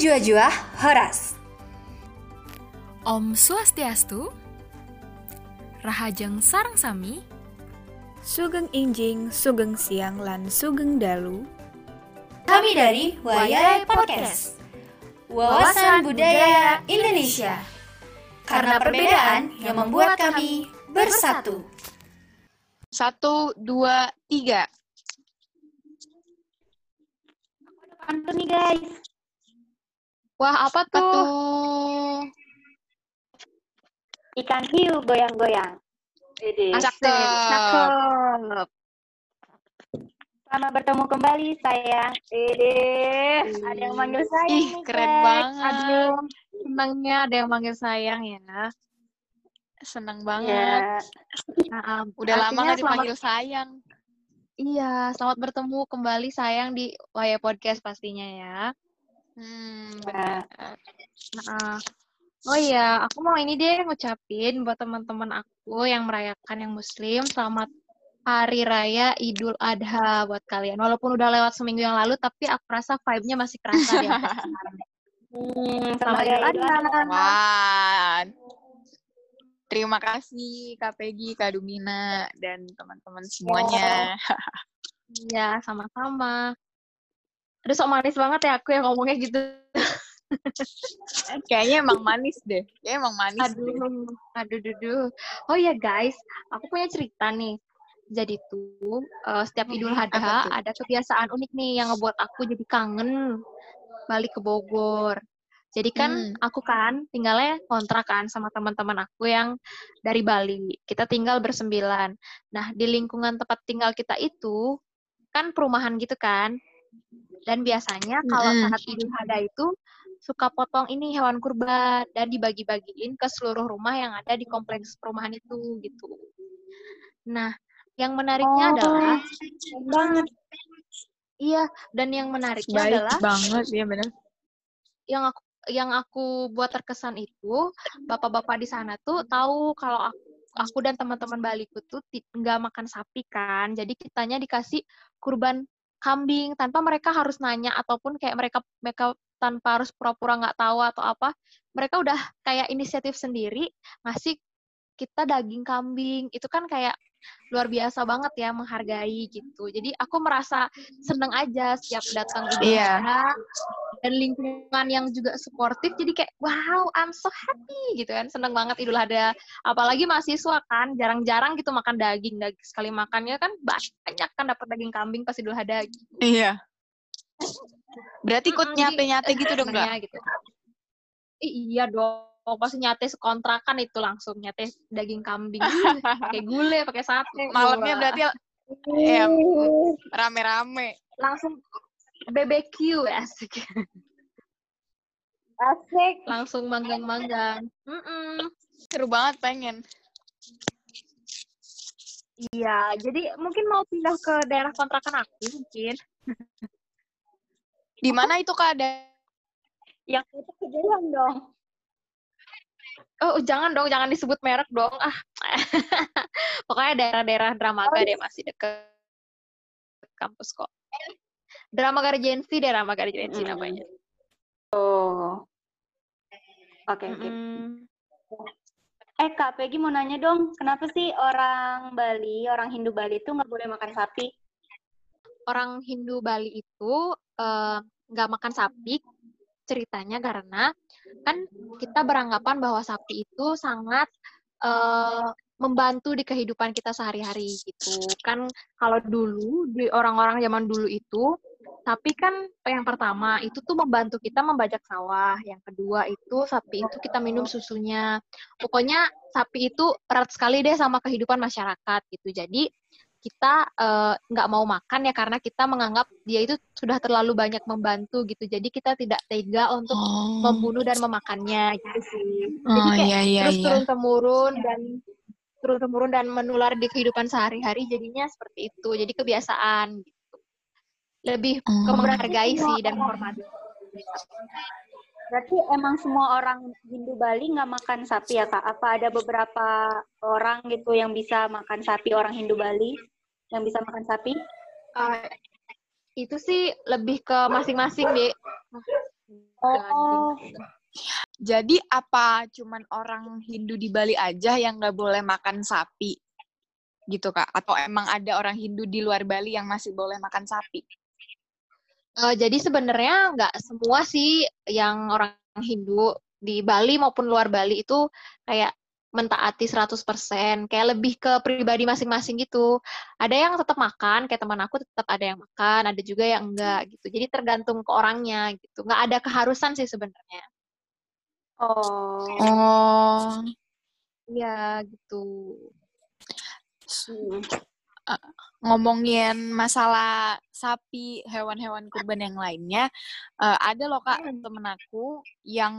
Menjua-jua Horas Om Swastiastu Rahajeng Sarang Sami Sugeng Injing, Sugeng Siang, lan Sugeng Dalu. Kami dari Wayai Podcast Wawasan Budaya Indonesia Karena perbedaan yang membuat kami bersatu Satu, dua, tiga. pantun nih guys. Wah, apa Apa tuh? tuh? Ikan hiu goyang-goyang. Cakep. Selamat bertemu kembali saya. Dede. Ada yang manggil saya. Ih, nih, keren guys. banget. Aduh. Senangnya ada yang manggil sayang ya. Senang banget. Ya. Nah, udah lama Artinya gak selamat- dipanggil sayang. Iya, selamat bertemu kembali sayang di Waya Podcast pastinya ya. Hmm, Nah, Nah, oh iya, aku mau ini deh ngucapin buat teman-teman aku yang merayakan yang Muslim, selamat Hari Raya Idul Adha buat kalian. Walaupun udah lewat seminggu yang lalu, tapi aku rasa vibe-nya masih kerasa di sekarang. hmm, Selamat Idul Adha. Adha. Wah, terima kasih Kak Peggy, Kak Dumina, dan teman-teman semuanya. Iya, sama-sama. Aduh, sok manis banget ya aku yang ngomongnya gitu. Kayaknya emang manis deh. Kayaknya emang manis deh. Aduh, aduh, aduh. Oh iya guys, aku punya cerita nih. Jadi tuh eh, setiap Idul Adha ada kebiasaan unik nih yang ngebuat aku jadi kangen balik ke Bogor. Jadi kan Hmm. aku kan tinggalnya kontrakan sama teman-teman aku yang dari Bali. Kita tinggal bersembilan. Nah, di lingkungan tempat tinggal kita itu kan perumahan gitu kan. Dan biasanya kalau saat Idul Adha itu suka potong ini hewan kurban dan dibagi-bagiin ke seluruh rumah yang ada di kompleks perumahan itu gitu. Nah, yang menariknya Oh, adalah banget. iya dan yang menariknya Baik adalah banget, ya benar. yang aku yang aku buat terkesan itu bapak-bapak di sana tuh tahu kalau aku, aku dan teman-teman Baliku tuh nggak makan sapi kan jadi kitanya dikasih kurban kambing tanpa mereka harus nanya ataupun kayak mereka mereka tanpa harus pura-pura nggak tahu atau apa mereka udah kayak inisiatif sendiri ngasih kita daging kambing. Itu kan kayak luar biasa banget ya menghargai gitu. Jadi aku merasa seneng aja setiap datang Idul Iya. Dan lingkungan yang juga suportif jadi kayak wow I'm so happy gitu kan seneng banget Idul Adha apalagi mahasiswa kan jarang-jarang gitu makan daging daging sekali makannya kan banyak kan dapat daging kambing pas Idul Adha gitu. Iya. Berarti ikut nyate-nyate gitu dong, Kak? senengnya gitu. Iya dong pasti nyate sekontrakan itu langsung nyate daging kambing pakai gulai pakai sate Malamnya berarti ya rame-rame. langsung BBQ asik Asik. langsung manggang-manggang Mm-mm. Seru banget pengen. Iya, jadi mungkin mau pindah ke daerah kontrakan aku mungkin. Di mana itu Kak ada? Yang itu kejauhan dong. Oh, jangan dong, jangan disebut merek dong. Ah. Pokoknya daerah-daerah Dramaga deh masih deket kampus kok. Dramaga Regency, daerah Dramaga Regency Mm-mm. namanya. Oh. Oke, oke. Mm-mm. Eh, Kak Peggy mau nanya dong, kenapa sih orang Bali, orang Hindu Bali itu nggak boleh makan sapi? Orang Hindu Bali itu eh, nggak makan sapi ceritanya karena kan kita beranggapan bahwa sapi itu sangat eh, membantu di kehidupan kita sehari-hari gitu kan kalau dulu di orang-orang zaman dulu itu sapi kan yang pertama itu tuh membantu kita membajak sawah. Yang kedua itu sapi itu kita minum susunya. Pokoknya sapi itu erat sekali deh sama kehidupan masyarakat gitu. Jadi kita eh, nggak mau makan ya karena kita menganggap dia itu sudah terlalu banyak membantu gitu. Jadi kita tidak tega untuk Oh. membunuh dan memakannya gitu sih. Jadi Oh kayak iya iya terus iya. turun temurun dan turun temurun dan menular di kehidupan sehari-hari jadinya seperti itu. Jadi kebiasaan gitu lebih ke Oh. menghargai sih dan menghormati Berarti emang semua orang Hindu Bali nggak makan sapi ya kak? Apa ada beberapa orang gitu yang bisa makan sapi orang Hindu Bali yang bisa makan sapi? Uh, itu sih lebih ke masing-masing deh. Oh, Jadi apa cuman orang Hindu di Bali aja yang nggak boleh makan sapi? Gitu Kak? Atau emang ada orang Hindu di luar Bali yang masih boleh makan sapi? Uh, jadi sebenarnya nggak semua sih yang orang Hindu di Bali maupun luar Bali itu kayak mentaati 100%, kayak lebih ke pribadi masing-masing gitu. Ada yang tetap makan, kayak teman aku tetap ada yang makan, ada juga yang enggak gitu. Jadi tergantung ke orangnya gitu. Nggak ada keharusan sih sebenarnya. oh, Oh, Iya gitu. Hmm. Ngomongin masalah sapi, hewan-hewan kurban yang lainnya, eh, ada loh kak temen aku yang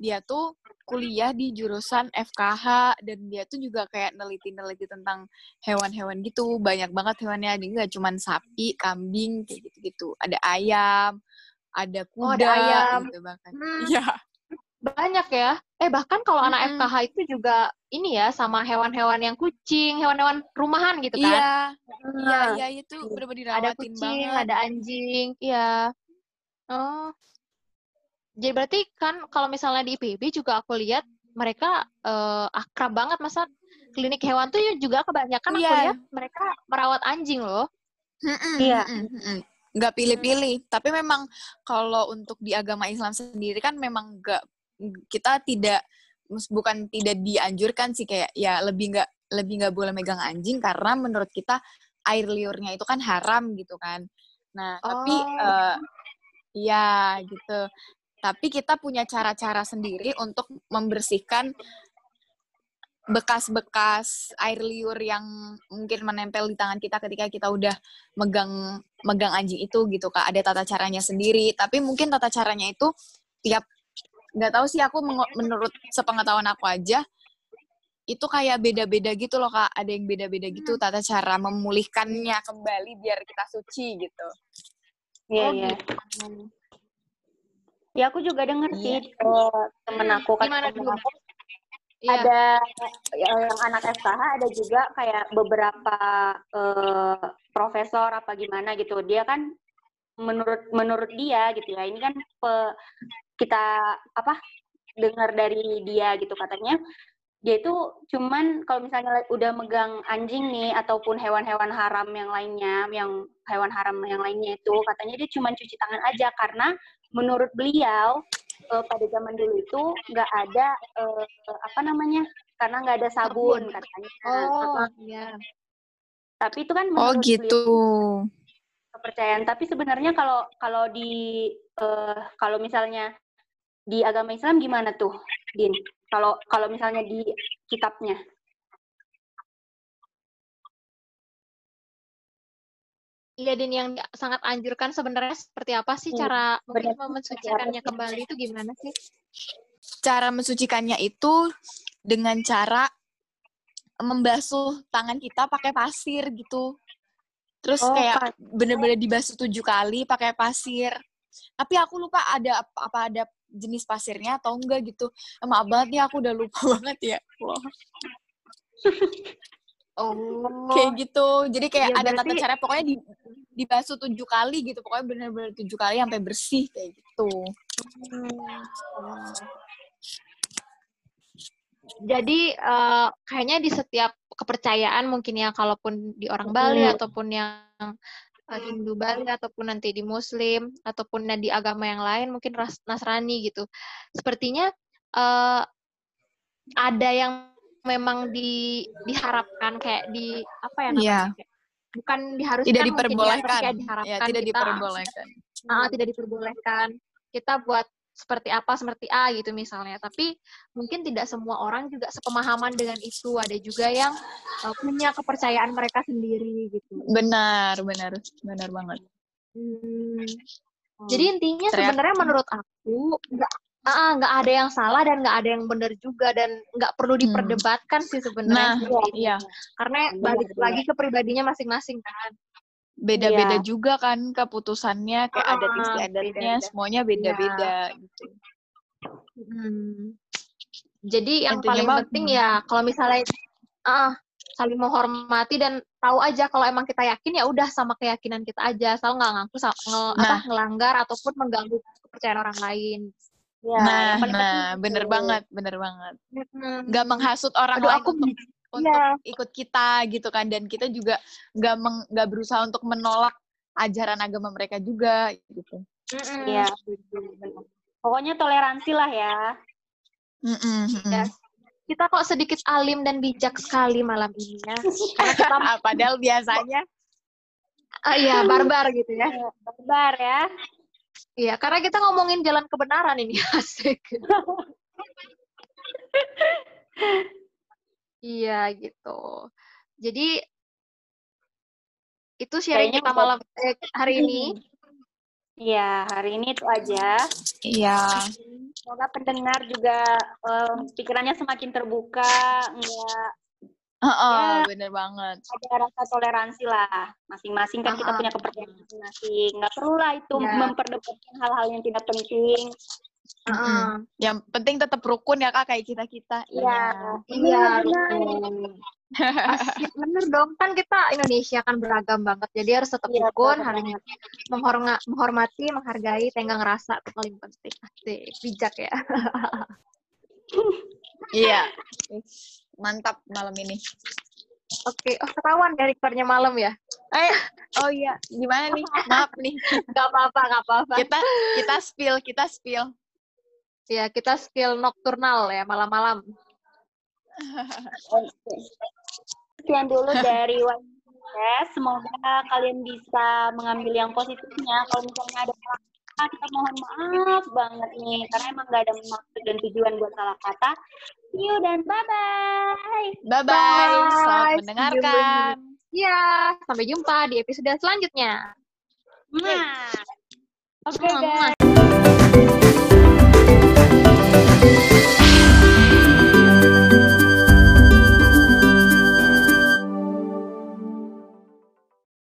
dia tuh kuliah di jurusan FKH dan dia tuh juga kayak neliti-neliti tentang hewan-hewan gitu, banyak banget hewannya, jadi nggak cuma sapi, kambing kayak gitu-gitu, ada ayam, ada Oh, kuda, ada ayam. gitu bahkan. Hmm. Iya. Banyak ya. Eh bahkan kalau anak Mm-mm. FKH itu juga ini ya sama hewan-hewan yang kucing, hewan-hewan rumahan gitu kan. Iya, iya, Ah. iya itu bener-bener ada dirawatin kucing, banget. ada anjing, iya. Oh. Jadi berarti kan kalau misalnya di IPB juga aku lihat mereka eh, akrab banget masa klinik hewan tuh juga kebanyakan aku Iya. lihat mereka merawat anjing loh. Iya. Nggak pilih-pilih. Tapi memang kalau untuk di agama Islam sendiri kan memang nggak kita tidak bukan tidak dianjurkan sih kayak ya lebih nggak lebih nggak boleh megang anjing karena menurut kita air liurnya itu kan haram gitu kan. Nah tapi Oh. eh, ya gitu. Tapi kita punya cara-cara sendiri untuk membersihkan bekas-bekas air liur yang mungkin menempel di tangan kita ketika kita udah megang megang anjing itu gitu kak ada tata caranya sendiri tapi mungkin tata caranya itu tiap nggak tahu sih aku menurut sepengetahuan aku aja itu kayak beda-beda gitu loh kak ada yang beda-beda gitu tata cara memulihkannya kembali biar kita suci gitu Iya, Oh, iya. gitu. Ya aku juga denger Iya. sih eh, temen aku kan Gimana temen aku Iya. ada ya, yang anak FKH ada juga kayak beberapa eh, profesor apa gimana gitu dia kan menurut menurut dia gitu ya ini kan pe- kita apa dengar dari dia gitu katanya. Dia itu cuman kalau misalnya udah megang anjing nih ataupun hewan-hewan haram yang lainnya yang hewan haram yang lainnya itu katanya dia cuman cuci tangan aja karena menurut beliau eh, pada zaman dulu itu nggak ada eh, apa namanya karena nggak ada sabun katanya. Oh, iya. tapi itu kan oh menurut gitu. beliau kepercayaan. Tapi sebenarnya kalau kalau di eh, kalau misalnya di agama Islam gimana tuh Din kalau kalau misalnya di kitabnya Iya, Din, yang sangat anjurkan sebenarnya seperti apa sih Hmm, cara mungkin mensucikannya kembali itu gimana sih? cara mensucikannya itu dengan cara membasuh tangan kita pakai pasir gitu. Terus Oh, kayak bener-bener dibasuh tujuh kali pakai pasir. Tapi aku lupa ada apa, apa ada jenis pasirnya atau enggak gitu. Eh, maaf banget nih aku udah lupa banget ya. Oh, Kayak gitu. Jadi kayak Ya, ada tata berarti- cara pokoknya di, dibasuh tujuh kali gitu. Pokoknya bener-bener tujuh kali sampai bersih kayak gitu. Jadi eh, kayaknya di setiap kepercayaan mungkin ya, kalaupun di orang Bali Hmm. ataupun yang eh, Hindu Bali ataupun nanti di Muslim ataupun di agama yang lain mungkin Ras- Nasrani gitu. Sepertinya eh, ada yang memang di diharapkan kayak di apa ya namanya? Iya. kayak- Bukan diharuskan Tidak mungkin ya, diperbolehkan. kayak Ya, diharapkan tidak kita diperbolehkan. tidak diperbolehkan kita buat seperti apa seperti A gitu misalnya tapi mungkin tidak semua orang juga sepemahaman dengan itu ada juga yang uh, punya kepercayaan mereka sendiri gitu Benar, benar, benar banget. Hmm. jadi intinya Teriak. sebenarnya menurut aku nggak nggak ada yang salah dan nggak ada yang benar juga dan nggak perlu Hmm. diperdebatkan sih Nah, sebenarnya itu. iya. karena Benar, balik lagi ke pribadinya masing-masing kan beda-beda Iya. juga kan keputusannya kayak adat Ah, istiadatnya beda-beda. semuanya beda-beda gitu. Hmm. Jadi yang Intinya paling penting ya kalau misalnya ah saling menghormati dan tahu aja kalau emang kita yakin ya udah sama keyakinan kita aja, asal nggak ngaku nge- apa, Nah. ngelanggar ataupun mengganggu kepercayaan orang lain. Ya, nah, nah, bener itu. banget, bener banget. Hmm. Nggak menghasut orang Aduh, lain aku untuk untuk Iya. ikut kita gitu kan, dan kita juga nggak meng- nggak berusaha untuk menolak ajaran agama mereka juga gitu. Iya, benar. Pokoknya toleransi lah ya. Mm-mm, mm-mm. Ya. Kita kok sedikit alim dan bijak sekali malam ini ya. Ah, Padahal biasanya Ah, iya, barbar gitu ya. Barbar ya. Iya, karena kita ngomongin jalan kebenaran ini asik. iya gitu. Jadi itu sharing Kayaknya kita malam eh, hari ini. Iya, hari ini itu aja. iya Semoga pendengar juga em, pikirannya semakin terbuka, nggak Heeh, Ya. bener banget. ada rasa toleransi lah. Masing-masing kan kita Ah, punya kepercayaan masing-masing. Nggak perlu lah itu Iya. memperdebatkan hal-hal yang tidak penting. Heeh. Yang penting tetap rukun ya kak kayak kita kita. Iya. Iya, benar. betul. Asik, bener dong. Kan kita Indonesia kan beragam banget. Jadi harus tetap Iya, rukun, harus menghorma- menghormati, menghargai, tenggang rasa itu paling penting. Asik, bijak ya. Iya. Mantap malam ini. Oke, oh ketahuan dari rekornya malam ya? Eh, oh iya, gimana nih? Maaf nih. Gak apa-apa, gak apa-apa. Kita kita spill, kita spill. Ya, kita skill nokturnal ya, malam-malam. Oke. Sekian dulu dari Podcast. Semoga kalian bisa mengambil yang positifnya. Kalau misalnya ada salah kata, kita mohon maaf banget nih. Karena emang nggak ada maksud dan tujuan buat salah kata. See you dan bye-bye. Bye bye. Bye. Selamat mendengarkan. Iya, sampai jumpa di episode selanjutnya. Nah. Oke Mwah, guys.